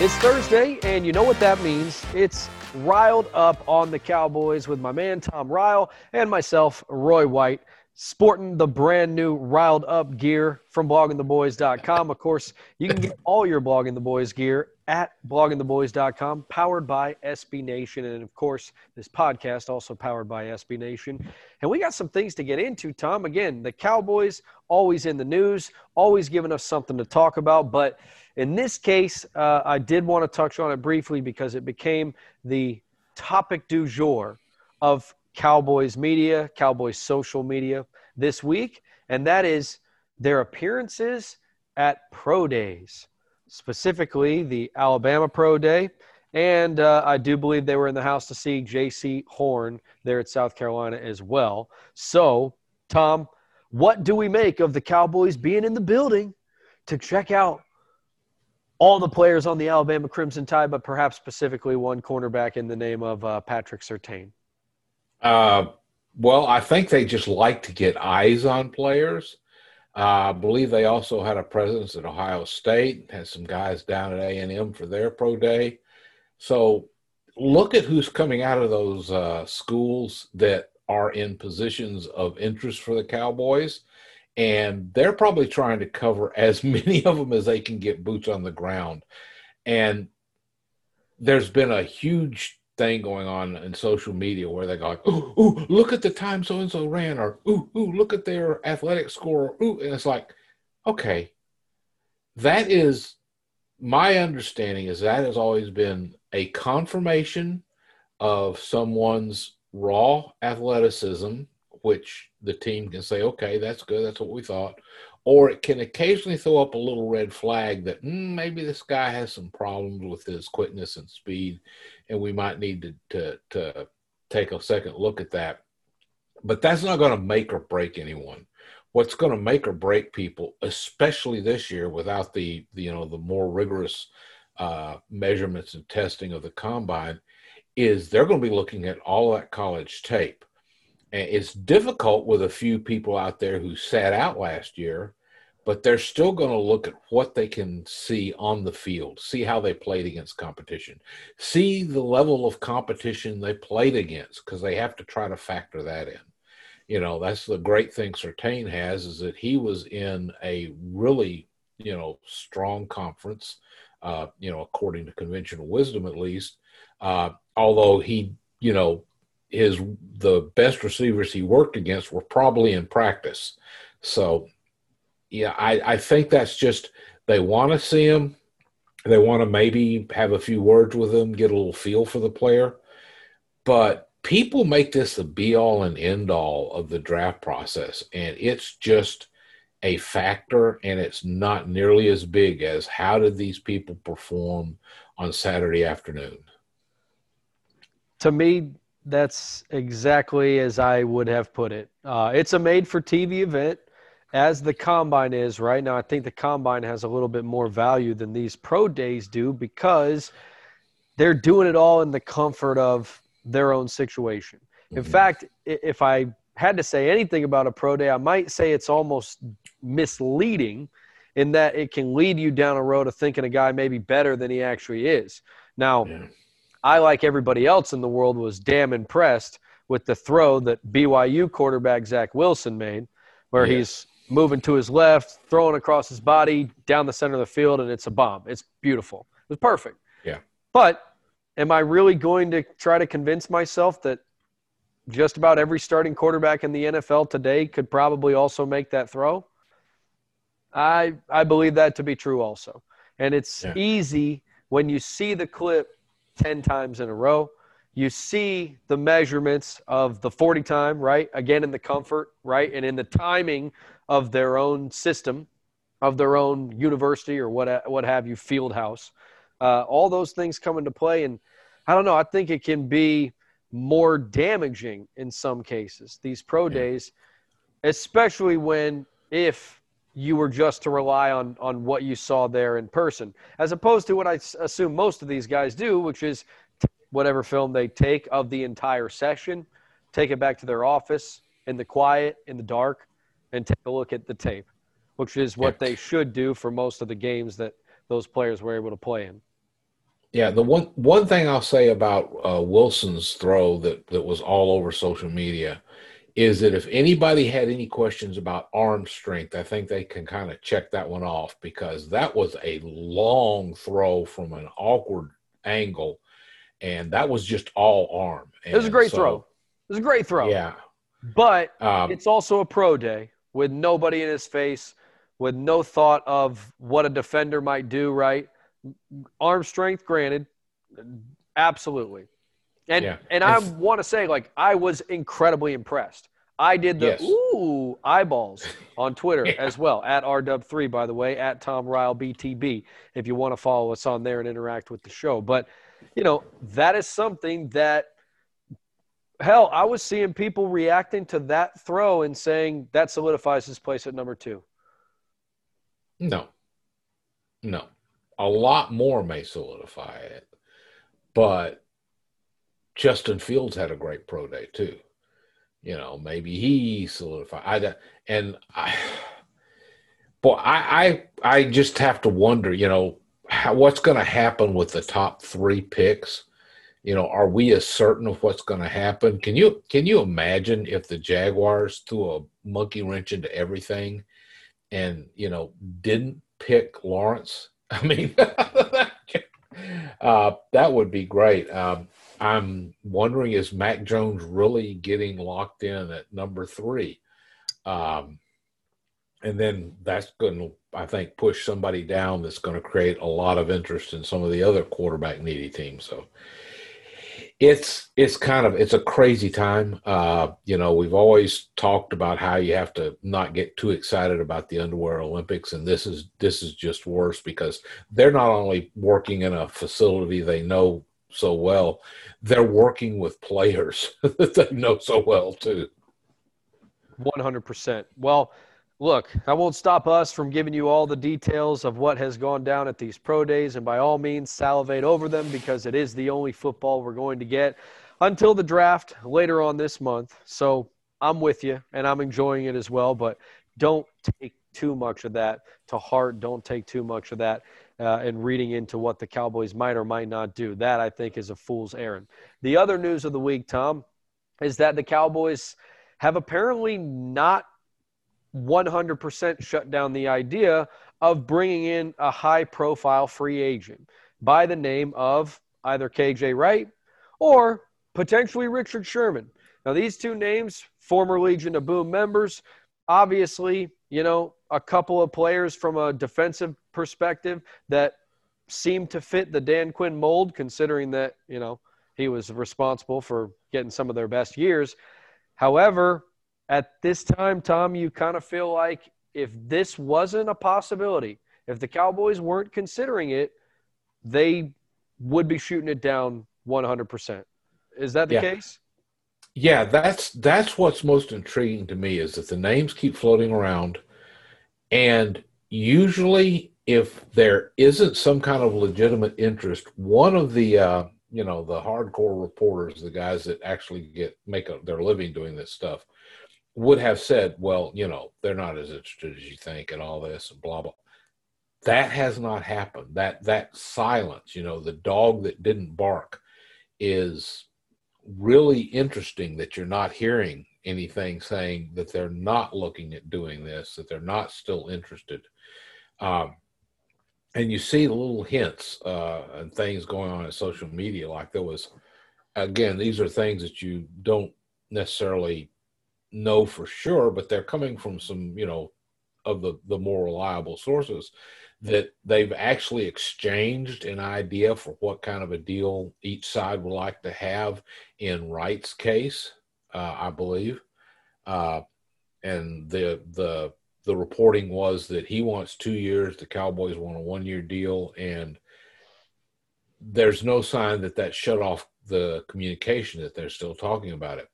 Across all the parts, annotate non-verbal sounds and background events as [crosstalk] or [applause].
It's Thursday, and you know what that means. It's Ryled Up on the Cowboys with my man Tom Ryle and myself, Roy White, sporting the brand new Ryled Up gear from bloggingtheboys.com. Of course, you can get all your Blogging the Boys gear at bloggingtheboys.com, powered by SB Nation. And of course, this podcast also powered by SB Nation. And we got some things to get into, Tom. Again, the Cowboys always in the news, always giving us something to talk about. But in this case, uh, I did want to touch on it briefly because it became the topic du jour of Cowboys media, Cowboys social media this week, and that is their appearances at pro days, specifically the Alabama Pro Day. And uh, I do believe they were in the house to see Jaycee Horn there at South Carolina as well. So, Tom, what do we make of the Cowboys being in the building to check out all the players on the Alabama Crimson Tide, but perhaps specifically one cornerback in the name of uh, Patrick Surtain? Uh, well, I think they just like to get eyes on players. I believe they also had a presence at Ohio State, had some guys down at A&M for their pro day. So look at who's coming out of those uh, schools that are in positions of interest for the Cowboys and they're probably trying to cover as [laughs] many of them as they can get boots on the ground. And there's been a huge thing going on in social media where they go like, "Ooh, ooh, look at the time so and so ran," or "Ooh, ooh, look at their athletic score." Ooh, and it's like, okay, that is my understanding is that has always been a confirmation of someone's raw athleticism which the team can say, okay, that's good, that's what we thought. Or it can occasionally throw up a little red flag that mm, maybe this guy has some problems with his quickness and speed, and we might need to, to, to take a second look at that. But that's not going to make or break anyone. What's going to make or break people, especially this year, without the, the you know the more rigorous uh, measurements and testing of the combine, is they're going to be looking at all that college tape it's difficult with a few people out there who sat out last year, but they're still going to look at what they can see on the field, see how they played against competition, see the level of competition they played against, because they have to try to factor that in. You know, that's the great thing Surtain has is that he was in a really, you know, strong conference, uh, you know, according to conventional wisdom at least. Uh, although he, you know, his the best receivers he worked against were probably in practice. So, yeah, I, I think that's just they want to see him. They want to maybe have a few words with him, get a little feel for the player. But people make this the be all and end all of the draft process, and it's just a factor, and it's not nearly as big as how did these people perform on Saturday afternoon. To me, that's exactly as I would have put it. Uh, it's a made for TV event, as the combine is right now. I think the combine has a little bit more value than these pro days do because they're doing it all in the comfort of their own situation. In mm-hmm. fact, if I had to say anything about a pro day, I might say it's almost misleading in that it can lead you down a road of thinking a guy may be better than he actually is. Now, yeah. I, like everybody else in the world, was damn impressed with the throw that BYU quarterback Zach Wilson made, where yeah. he's moving to his left, throwing across his body down the center of the field, and it's a bomb. It's beautiful. It was perfect. Yeah. But am I really going to try to convince myself that just about every starting quarterback in the NFL today could probably also make that throw? I I believe that to be true also. And it's yeah. easy when you see the clip 10 times in a row. You see the measurements of the 40 time, right? Again, in the comfort, right? And in the timing of their own system, of their own university or what, what have you, field house. Uh, all those things come into play. And I don't know, I think it can be more damaging in some cases, these pro yeah. days, especially when, if you were just to rely on on what you saw there in person, as opposed to what I assume most of these guys do, which is whatever film they take of the entire session, take it back to their office in the quiet, in the dark, and take a look at the tape, which is what they should do for most of the games that those players were able to play in. Yeah, the one one thing I'll say about uh, Wilson's throw that that was all over social media is that if anybody had any questions about arm strength, I think they can kind of check that one off because that was a long throw from an awkward angle, and that was just all arm. And it was a great so, throw. It was a great throw. Yeah, but um, it's also a pro day with nobody in his face, with no thought of what a defender might do. Right, arm strength, granted, absolutely. And yeah. and I want to say, like, I was incredibly impressed. I did the yes. ooh eyeballs [laughs] on Twitter yeah. as well at RW3, by the way, at Tom Ryle BTB, if you want to follow us on there and interact with the show. But, you know, that is something that, hell, I was seeing people reacting to that throw and saying that solidifies his place at number two. No, no. A lot more may solidify it. But Justin Fields had a great pro day too. You know, maybe he solidified. I and I, boy, I I I just have to wonder. You know, how, what's going to happen with the top three picks? You know, are we as certain of what's going to happen? Can you can you imagine if the Jaguars threw a monkey wrench into everything, and you know didn't pick Lawrence? [laughs] I mean, [laughs] uh, that would be great. Um, I'm wondering is Mac Jones really getting locked in at number three? Um, and then that's going to, I think, push somebody down that's going to create a lot of interest in some of the other quarterback needy teams. So it's it's kind of it's a crazy time. Uh, you know, we've always talked about how you have to not get too excited about the underwear Olympics, and this is this is just worse because they're not only working in a facility they know so well, they're working with players [laughs] that they know so well too. One hundred percent. Well, look, that won't stop us from giving you all the details of what has gone down at these pro days, and by all means, salivate over them because it is the only football we're going to get until the draft later on this month. So I'm with you, and I'm enjoying it as well. But don't take too much of that to heart. Don't take too much of that uh, and reading into what the Cowboys might or might not do. That, I think, is a fool's errand. The other news of the week, Tom, is that the Cowboys have apparently not 100% shut down the idea of bringing in a high profile free agent by the name of either KJ Wright or potentially Richard Sherman. Now, these two names, former Legion of Boom members, obviously, you know, a couple of players from a defensive perspective that seemed to fit the Dan Quinn mold, considering that, you know, he was responsible for getting some of their best years. However, at this time, Tom, you kind of feel like if this wasn't a possibility, if the Cowboys weren't considering it, they would be shooting it down 100%. Is that the yeah. case? Yeah, that's that's what's most intriguing to me is that the names keep floating around and usually, if there isn't some kind of legitimate interest, one of the uh, you know the hardcore reporters, the guys that actually get make a, their living doing this stuff, would have said, "Well, you know, they're not as interested as you think, and all this, and blah blah." that has not happened. That that silence, you know, the dog that didn't bark, is really interesting. That you're not hearing anything saying that they're not looking at doing this, that they're not still interested. Um, and you see little hints uh, and things going on in social media. Like there was, again, these are things that you don't necessarily know for sure, but they're coming from some, you know, of the the more reliable sources that they've actually exchanged an idea for what kind of a deal each side would like to have in Wright's case, uh, I believe, uh, and the the the reporting was that he wants two years, the Cowboys want a one year deal, and there's no sign that that shut off the communication that they're still talking about it.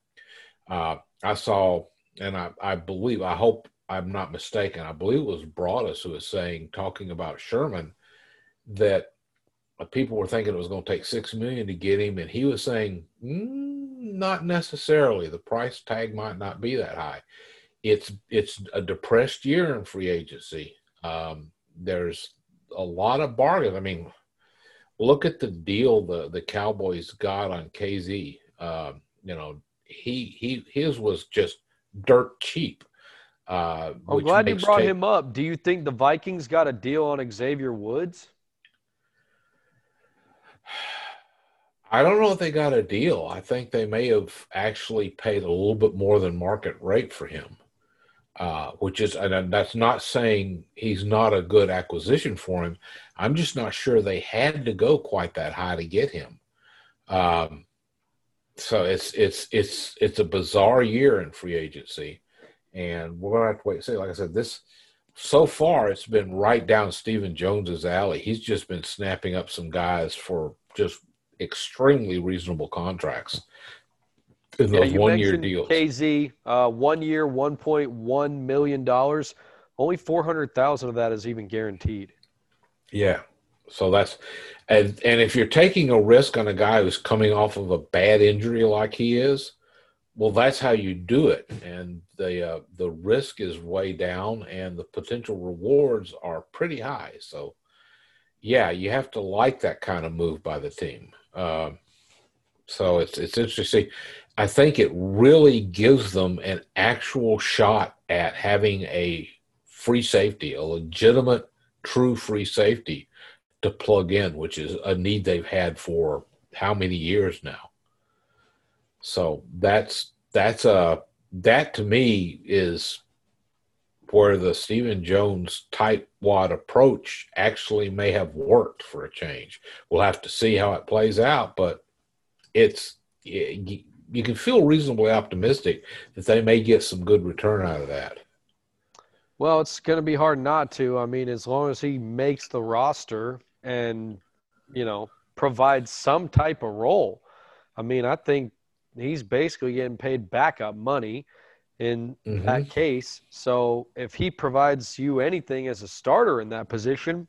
Uh, I saw, and I, I believe, I hope I'm not mistaken. I believe it was Broaddus who was saying, talking about Sherman, that people were thinking it was going to take six million to get him, and he was saying, mm, not necessarily. The price tag might not be that high. It's it's a depressed year in free agency. Um, there's a lot of bargains. I mean, look at the deal the the Cowboys got on Kazee. Uh, um, you know, he he his was just dirt cheap. Uh, I'm glad you brought him up. Do you think the Vikings got a deal on Xavier Woods? I don't know if they got a deal. I think they may have actually paid a little bit more than market rate for him, uh, which is, and that's not saying he's not a good acquisition for him. I'm just not sure they had to go quite that high to get him. Um, so it's it's it's it's a bizarre year in free agency, and we're gonna have to wait and see. Like I said, this so far it's been right down Stephen Jones's alley. He's just been snapping up some guys for just extremely reasonable contracts in yeah, those one year deals. Kazee, uh, one year, one point one million dollars. Only four hundred thousand of that is even guaranteed. Yeah, so that's and and if you're taking a risk on a guy who's coming off of a bad injury like he is, well, that's how you do it, and the uh, the risk is way down, and the potential rewards are pretty high. So, yeah, you have to like that kind of move by the team. Uh, so it's it's interesting. I think it really gives them an actual shot at having a free safety, a legitimate, true free safety to plug in, which is a need they've had for how many years now. So that's that's a that to me is where the Stephen Jones tight wad approach actually may have worked for a change. We'll have to see how it plays out, but it's you, you can feel reasonably optimistic that they may get some good return out of that. Well, it's going to be hard not to. I mean, as long as he makes the roster, and you know provides some type of role. I mean, I think he's basically getting paid backup money in mm-hmm. that case. So if he provides you anything as a starter in that position,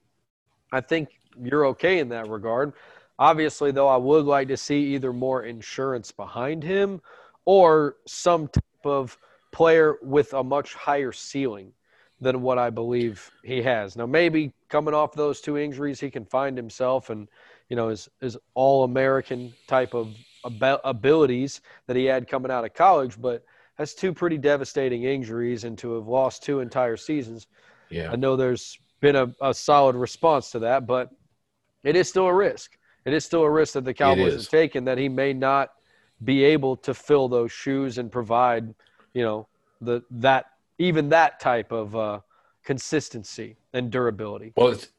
I think you're okay in that regard. Obviously, though, I would like to see either more insurance behind him or some type of player with a much higher ceiling than what I believe he has. Now, maybe coming off those two injuries, he can find himself and, you know, his, his all American type of abilities that he had coming out of college. But that's two pretty devastating injuries, and to have lost two entire seasons. Yeah. I know there's been a, a solid response to that, but it is still a risk. It is still a risk that the Cowboys have taken that he may not be able to fill those shoes and provide, you know, the that even that type of uh, consistency and durability. Well, it's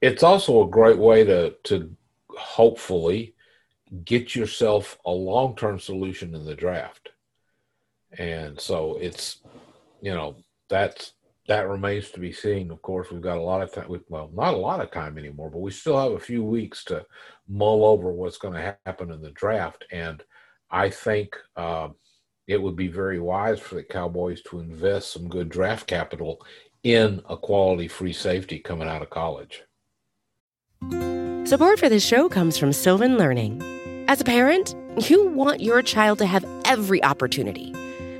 it's also a great way to to hopefully get yourself a long term solution in the draft, and so it's you know that's that remains to be seen. Of course, we've got a lot of time. Well, not a lot of time anymore, but we still have a few weeks to mull over what's going to happen in the draft, and I think. Uh, it would be very wise for the Cowboys to invest some good draft capital in a quality free safety coming out of college. Support for this show comes from Sylvan Learning. As a parent, you want your child to have every opportunity,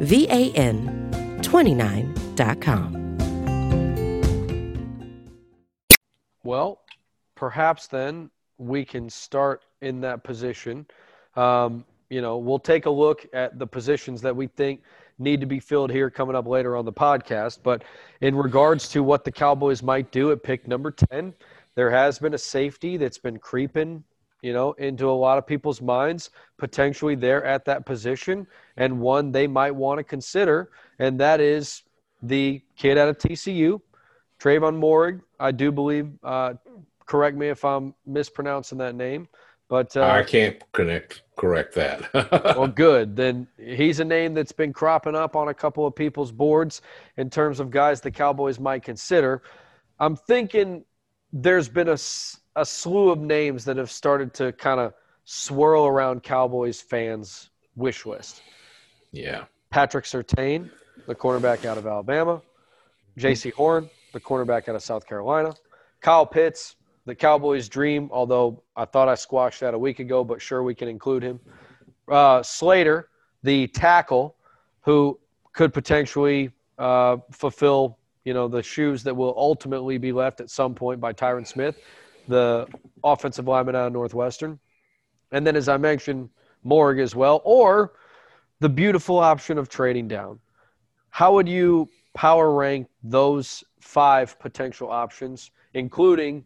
V A N 29.com. Well, perhaps then we can start in that position. Um, you know, we'll take a look at the positions that we think need to be filled here coming up later on the podcast. But in regards to what the Cowboys might do at pick number 10, there has been a safety that's been creeping, you know, into a lot of people's minds, potentially there at that position, and one they might want to consider, and that is the kid out of TCU, Trevon Moehrig. I do believe, uh, correct me if I'm mispronouncing that name. But uh, I can't connect correct that. [laughs] well, good. Then he's a name that's been cropping up on a couple of people's boards in terms of guys the Cowboys might consider. I'm thinking there's been a, a slew of names that have started to kind of swirl around Cowboys fans' wish list. Yeah. Patrick Surtain, the cornerback out of Alabama. Jaycee Horn, the cornerback out of South Carolina. Kyle Pitts, the Cowboys' dream, although I thought I squashed that a week ago, but sure we can include him. Uh, Slater, the tackle, who could potentially uh, fulfill, you know, the shoes that will ultimately be left at some point by Tyron Smith, the offensive lineman out of Northwestern. And then, as I mentioned, Moehrig as well, or the beautiful option of trading down. How would you power rank those five potential options, including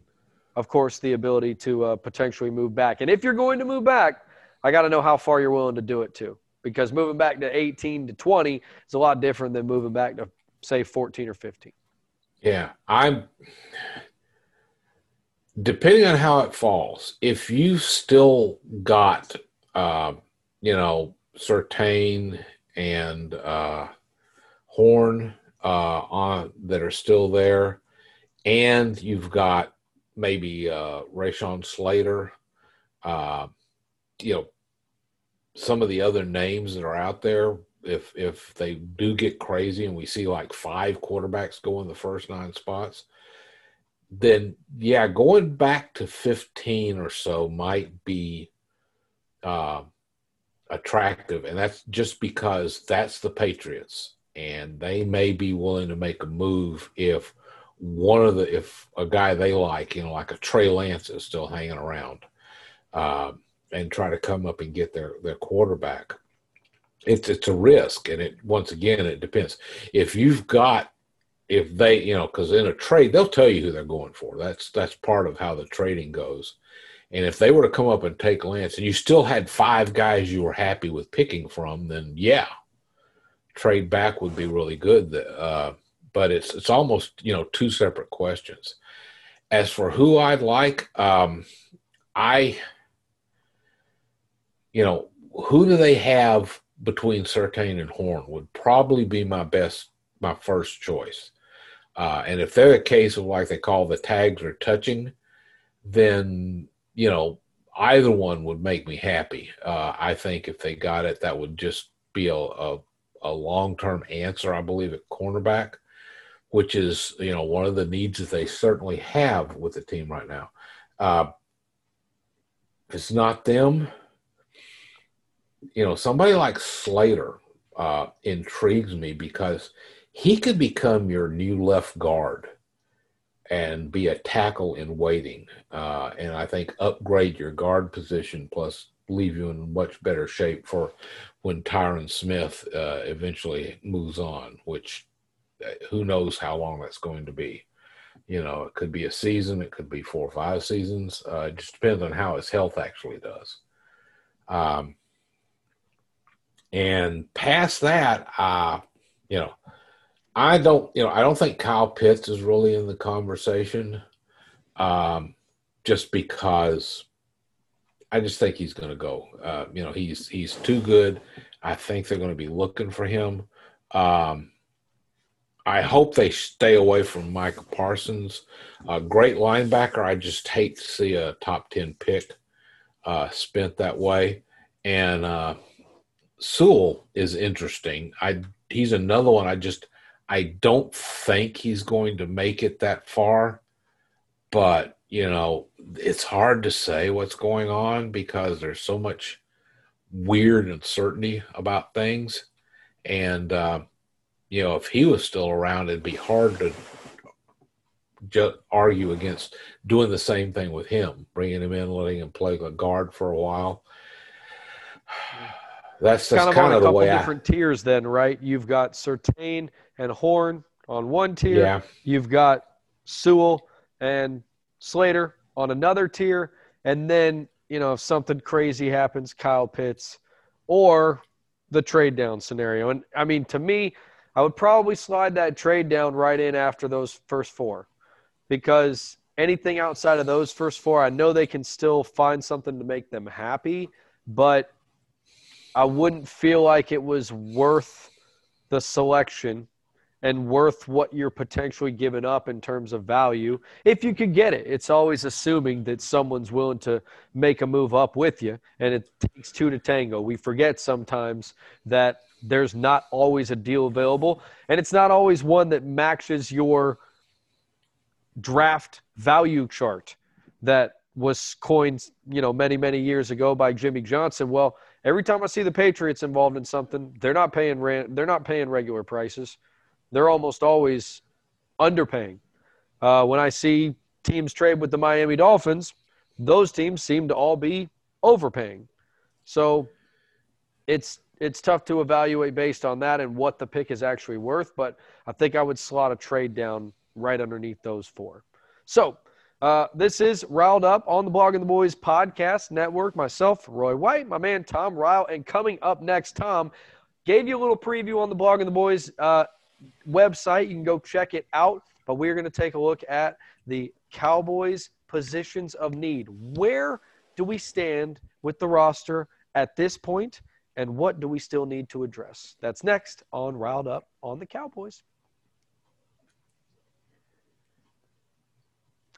of course, the ability to uh, potentially move back. And if you're going to move back, I got to know how far you're willing to do it to. Because moving back to 18 to 20 is a lot different than moving back to, say, 14 or 15. Yeah. I'm depending on how it falls. If you still got, uh, you know, Surtain and uh, Horn uh, on that are still there, and you've got maybe uh, Rashawn Slater, uh, you know, some of the other names that are out there. If if they do get crazy and we see like five quarterbacks go in the first nine spots, then yeah, going back to fifteen or so might be uh, attractive, and that's just because that's the Patriots, and they may be willing to make a move if one of the if a guy they like, you know, like a Trey Lance is still hanging around, uh, and try to come up and get their their quarterback. It's it's a risk, and it once again it depends. If you've got if they you know because in a trade they'll tell you who they're going for. That's that's part of how the trading goes. And if they were to come up and take Lance, and you still had five guys you were happy with picking from, then yeah, trade back would be really good. Uh, but it's it's almost you know two separate questions. As for who I'd like, um, I you know who do they have between Surtain and Horn would probably be my best my first choice. Uh, and if they're a case of like they call the tags are touching, then you know either one would make me happy. Uh, I think if they got it, that would just be a, a, a long term answer. I believe at cornerback which is you know one of the needs that they certainly have with the team right now. Uh, if it's not them, you know somebody like Slater uh, intrigues me because he could become your new left guard and be a tackle in waiting, uh, and I think upgrade your guard position plus leave you in much better shape for when Tyron Smith uh, eventually moves on, which who knows how long that's going to be. You know, it could be a season, it could be four or five seasons. Uh, it just depends on how his health actually does. Um, and past that, uh, you know, I don't, you know, I don't think Kyle Pitts is really in the conversation, um, just because I just think he's going to go. Uh, you know, he's he's too good. I think they're going to be looking for him. Um, I hope they stay away from Micah Parsons. A great linebacker. I just hate to see a top 10 pick uh, spent that way. And uh, Sewell is interesting. I He's another one. I just, I don't think he's going to make it that far. But, you know, it's hard to say what's going on because there's so much weird uncertainty about things. And, uh, you know, if he was still around, it'd be hard to just argue against doing the same thing with him, bringing him in, letting him play the guard for a while. That's, that's kind of on a couple way I, different tiers, then, right? You've got Surtain and Horn on one tier. Yeah. You've got Sewell and Slater on another tier, and then you know if something crazy happens, Kyle Pitts, or the trade down scenario. And I mean, to me, I would probably slide that trade down right in after those first four, because anything outside of those first four, I know they can still find something to make them happy, but I wouldn't feel like it was worth the selection and worth what you're potentially giving up in terms of value if you could get it. It's always assuming that someone's willing to make a move up with you, and it takes two to tango. We forget sometimes that there's not always a deal available, and it's not always one that matches your draft value chart that was coined, you know, many many years ago by Jimmy Johnson. Well, every time I see the Patriots involved in something, they're not paying rent, they're not paying regular prices. They're almost always underpaying. Uh, when I see teams trade with the Miami Dolphins, those teams seem to all be overpaying. So it's it's tough to evaluate based on that and what the pick is actually worth. But I think I would slot a trade down right underneath those four. So uh, this is Ryled Up on the Blogging the Boys podcast network. Myself, Roy White, my man Tom Ryle, and coming up next, Tom gave you a little preview on the Blogging the Boys uh, website. You can go check it out. But we're going to take a look at the Cowboys' positions of need. Where do we stand with the roster at this point, and what do we still need to address? That's next on Ryled Up on the Cowboys.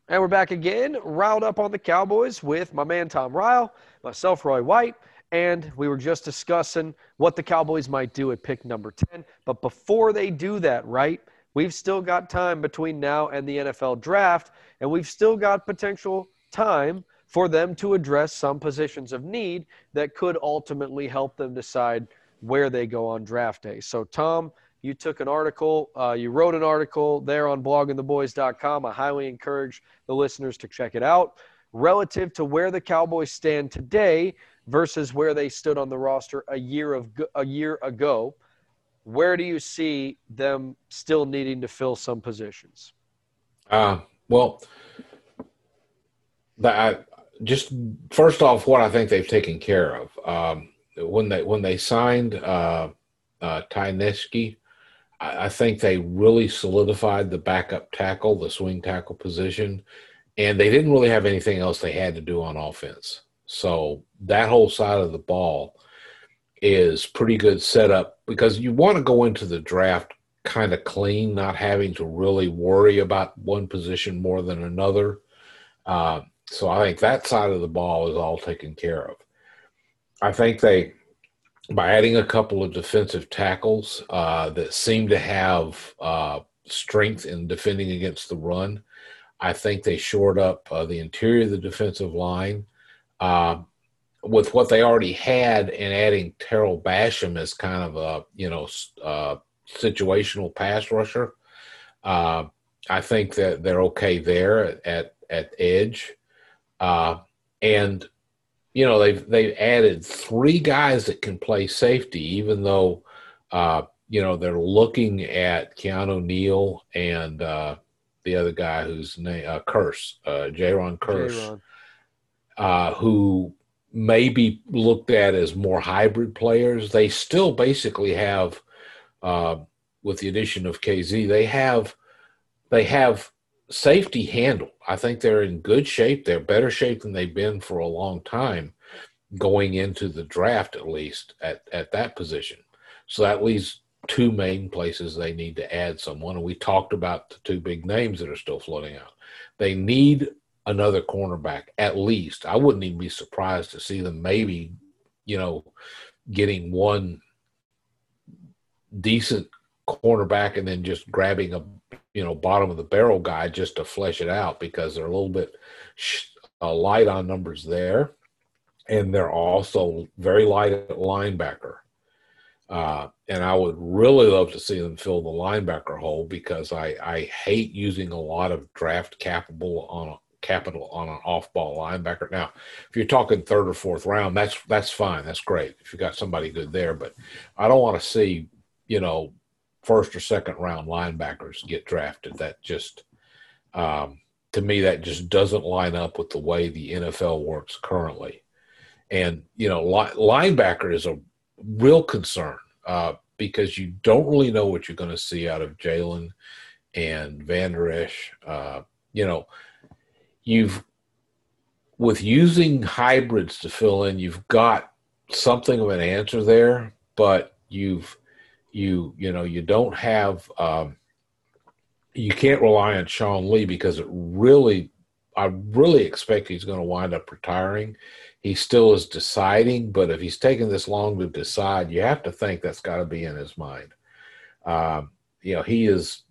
And we're back again, Ryled Up on the Cowboys with my man Tom Ryle, myself, Roy White, and we were just discussing what the Cowboys might do at pick number 10. But before they do that, right, we've still got time between now and the NFL draft, and we've still got potential time for them to address some positions of need that could ultimately help them decide where they go on draft day. So, Tom, you took an article, uh, you wrote an article there on bloggingtheboys.com. I highly encourage the listeners to check it out relative to where the Cowboys stand today versus where they stood on the roster a year of a year ago. Where do you see them still needing to fill some positions? Uh, well, that just first off, what I think they've taken care of um, when they when they signed uh, uh, Ty Nsekhe, I, think they really solidified the backup tackle, the swing tackle position, and they didn't really have anything else they had to do on offense. So that whole side of the ball is pretty good setup because you want to go into the draft kind of clean, not having to really worry about one position more than another. Uh, so I think that side of the ball is all taken care of. I think they, by adding a couple of defensive tackles uh, that seem to have uh, strength in defending against the run, I think they shored up uh, the interior of the defensive line. Uh, with what they already had and adding Tarell Basham as kind of a you know uh, situational pass rusher, uh, I think that they're okay there at at edge, and you know they've they've added three guys that can play safety, even though uh, you know they're looking at Keanu Neal and uh, the other guy whose name uh, Kearse, uh, Jayron Kearse, uh, who may be looked at as more hybrid players. They still basically have, uh, with the addition of Kazee, they have they have safety handled. I think they're in good shape. They're better shape than they've been for a long time, going into the draft at least at at that position. So that leaves two main places they need to add someone. And we talked about the two big names that are still floating out. They need another cornerback at least. I wouldn't even be surprised to see them maybe, you know, getting one decent cornerback and then just grabbing a you know bottom of the barrel guy just to flesh it out because they're a little bit uh, light on numbers there, and they're also very light at linebacker. Uh, and I would really love to see them fill the linebacker hole because I, I hate using a lot of draft capable on a, capital on an off-ball linebacker. Now, if you're talking third or fourth round, that's that's fine. That's great if you got somebody good there. But I don't want to see you know first or second round linebackers get drafted. That just um, to me that just doesn't line up with the way the NFL works currently. And you know, li- linebacker is a real concern uh, because you don't really know what you're going to see out of Jaylon and Vander Esch. Uh, you know, you've with using hybrids to fill in, you've got something of an answer there, but you've you you know you don't have um, you can't rely on Sean Lee because it really I really expect he's going to wind up retiring. He still is deciding, but if he's taking this long to decide, you have to think that's got to be in his mind. Um, you know, he is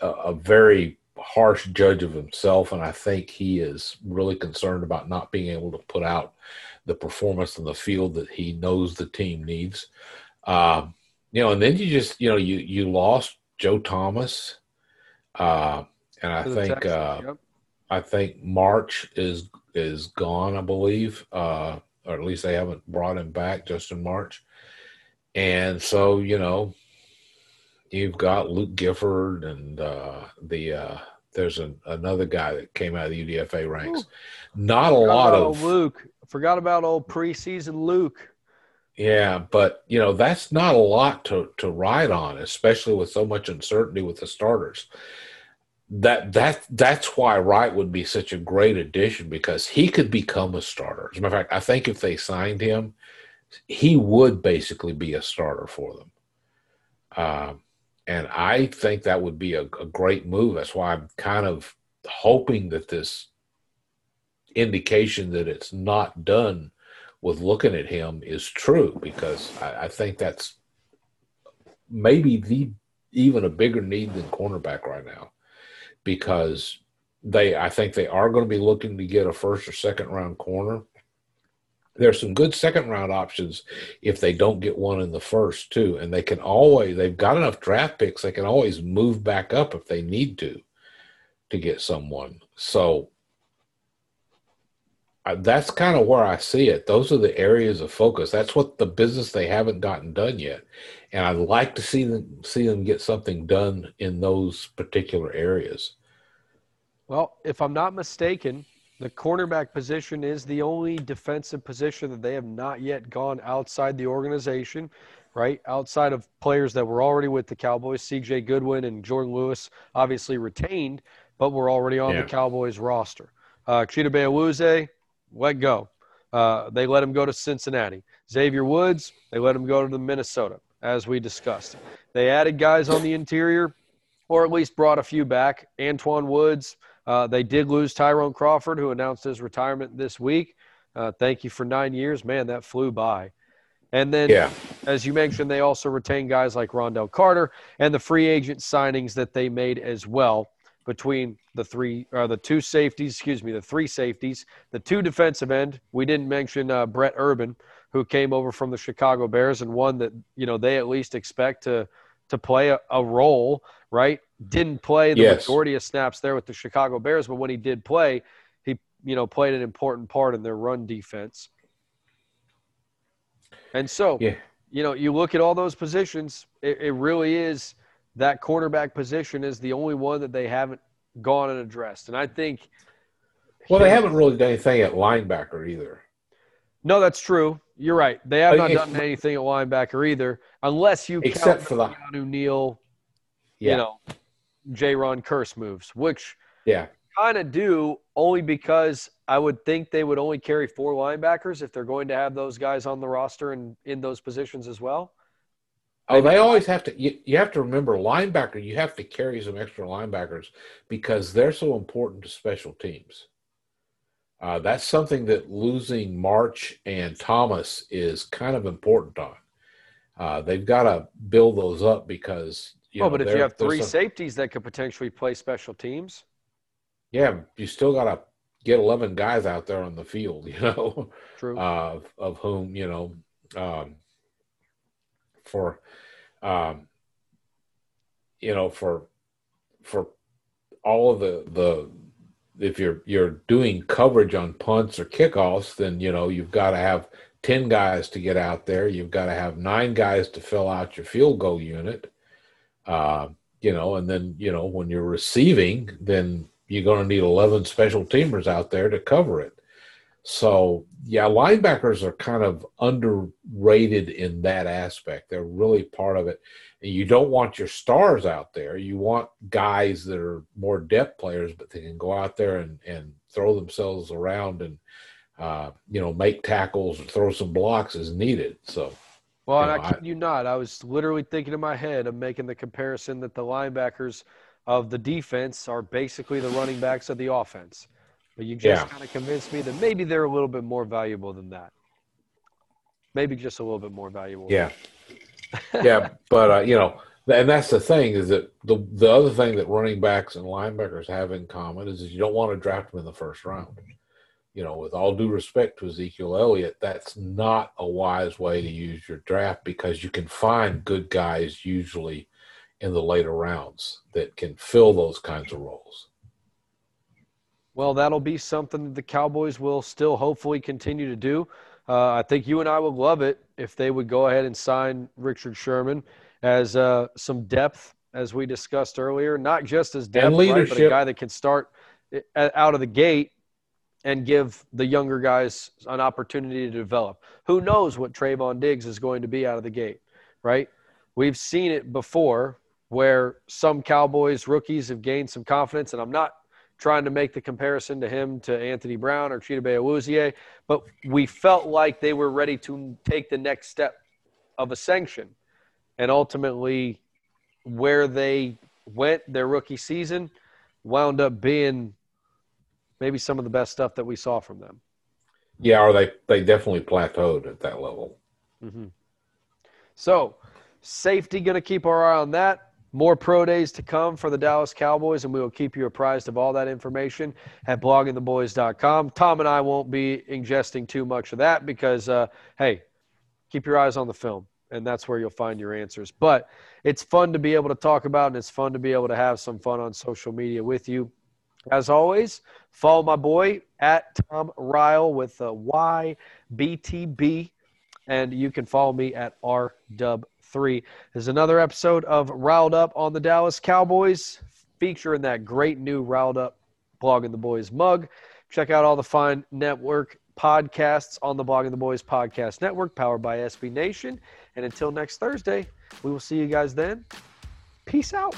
a, a very harsh judge of himself, and I think he is really concerned about not being able to put out the performance in the field that he knows the team needs. Um, you know, and then you just you know you you lost Joe Thomas, uh, and I think uh, yep. I think March is is gone, I believe, uh, or at least they haven't brought him back, Justin March, and so you know you've got Luke Gifford and uh, the uh, there's an, another guy that came out of the UDFA ranks. Ooh. Not a lot of Luke. Forgot about old preseason Luke. Yeah, but you know that's not a lot to to ride on, especially with so much uncertainty with the starters. That that that's why Wright would be such a great addition because he could become a starter. As a matter of fact, I think if they signed him, he would basically be a starter for them. Um, and I think that would be a, a great move. That's why I'm kind of hoping that this indication that it's not done with looking at him is true because I, I think that's maybe the even a bigger need than cornerback right now. Because they I think they are going to be looking to get a first or second round corner. There's some good second round options if they don't get one in the first too. And they can always they've got enough draft picks they can always move back up if they need to to get someone. So that's kind of where i see it those are the areas of focus that's what the business they haven't gotten done yet and i'd like to see them see them get something done in those particular areas well if i'm not mistaken the cornerback position is the only defensive position that they have not yet gone outside the organization, right? Outside of players that were already with the Cowboys, CJ Goodwin and Jourdan Lewis, obviously retained, but were already on yeah. the Cowboys roster. Uh, Chidobe let go. Uh, they let him go to Cincinnati. Xavier Woods, they let him go to the Minnesota, as we discussed. They added guys on the interior, or at least brought a few back. Antwaun Woods, uh, they did lose Tyrone Crawford, who announced his retirement this week. Uh, thank you for nine years. Man, that flew by. And then, yeah. as you mentioned, they also retained guys like Ron'Dell Carter and the free agent signings that they made as well between the three or uh, the two safeties, excuse me, the three safeties, the two defensive end. We didn't mention uh, Brent Urban, who came over from the Chicago Bears and one that you know they at least expect to to play a, a role, right? didn't play the yes. majority of snaps there with the Chicago Bears, but when he did play, he you know played an important part in their run defense. And so, yeah. you know, you look at all those positions, it, it really is that cornerback position is the only one that they haven't gone and addressed. And I think. Well, they haven't really done anything at linebacker either. No, that's true. You're right. They have uh, not done anything at linebacker either, unless you except for the Keanu Neal, yeah. you know, Jayron Kearse moves, which yeah, kind of do only because I would think they would only carry four linebackers if they're going to have those guys on the roster and in those positions as well. Oh, they always have to. You, you have to remember, linebacker. You have to carry some extra linebackers because they're so important to special teams. Uh, that's something that losing March and Thomas is kind of important on. Uh, they've got to build those up because. You oh, know, but if you have three some, safeties that could potentially play special teams. Yeah, you still got to get 11 guys out there on the field, [laughs] you know. True. Uh, of whom, you know, um, for, um, you know, for, for all of the, the, if you're you're doing coverage on punts or kickoffs, then you know you've got to have ten guys to get out there. You've got to have nine guys to fill out your field goal unit. Uh, you know, and then you know when you're receiving, then you're going to need eleven special teamers out there to cover it. So yeah, linebackers are kind of underrated in that aspect. They're really part of it you don't want your stars out there. You want guys that are more depth players, but they can go out there and, and throw themselves around and uh, you know make tackles or throw some blocks as needed. So, well, you know, I kid you not, I was literally thinking in my head of making the comparison that the linebackers of the defense are basically the running backs of the offense. But you just yeah. kind of convinced me that maybe they're a little bit more valuable than that. Maybe just a little bit more valuable. Yeah yeah, [laughs] but uh, you know, and that's the thing is that the the other thing that running backs and linebackers have in common is, is you don't want to draft them in the first round. You know, with all due respect to Ezekiel Elliott, that's not a wise way to use your draft because you can find good guys usually in the later rounds that can fill those kinds of roles. Well, that'll be something that the Cowboys will still hopefully continue to do. Uh, I think you and I would love it if they would go ahead and sign Richard Sherman as uh, some depth, as we discussed earlier, not just as depth, right, but a guy that can start eh, out of the gate and give the younger guys an opportunity to develop. Who knows what Trevon Diggs is going to be out of the gate, right? We've seen it before where some Cowboys rookies have gained some confidence, and I'm not trying to make the comparison to him to Anthony Brown or Chidobe Awuzie, but we felt like they were ready to take the next step of a sanction. And ultimately, where they went their rookie season wound up being maybe some of the best stuff that we saw from them. Yeah, or they, they definitely plateaued at that level. Mm-hmm. So, safety going to keep our eye on that. More pro days to come for the Dallas Cowboys, and we will keep you apprised of all that information at bloggingtheboys.com. Tom and I won't be ingesting too much of that because, uh, hey, keep your eyes on the film, and that's where you'll find your answers. But it's fun to be able to talk about, and it's fun to be able to have some fun on social media with you. As always, follow my boy at Tom Ryle with a YBTB, and you can follow me at RW three is another episode of Ryled Up on the Dallas Cowboys, featuring that great new Ryled Up Blogging the Boys mug. Check out all the fine network podcasts on the Blogging the Boys podcast network, powered by SB Nation. And until next Thursday, we will see you guys then. Peace out.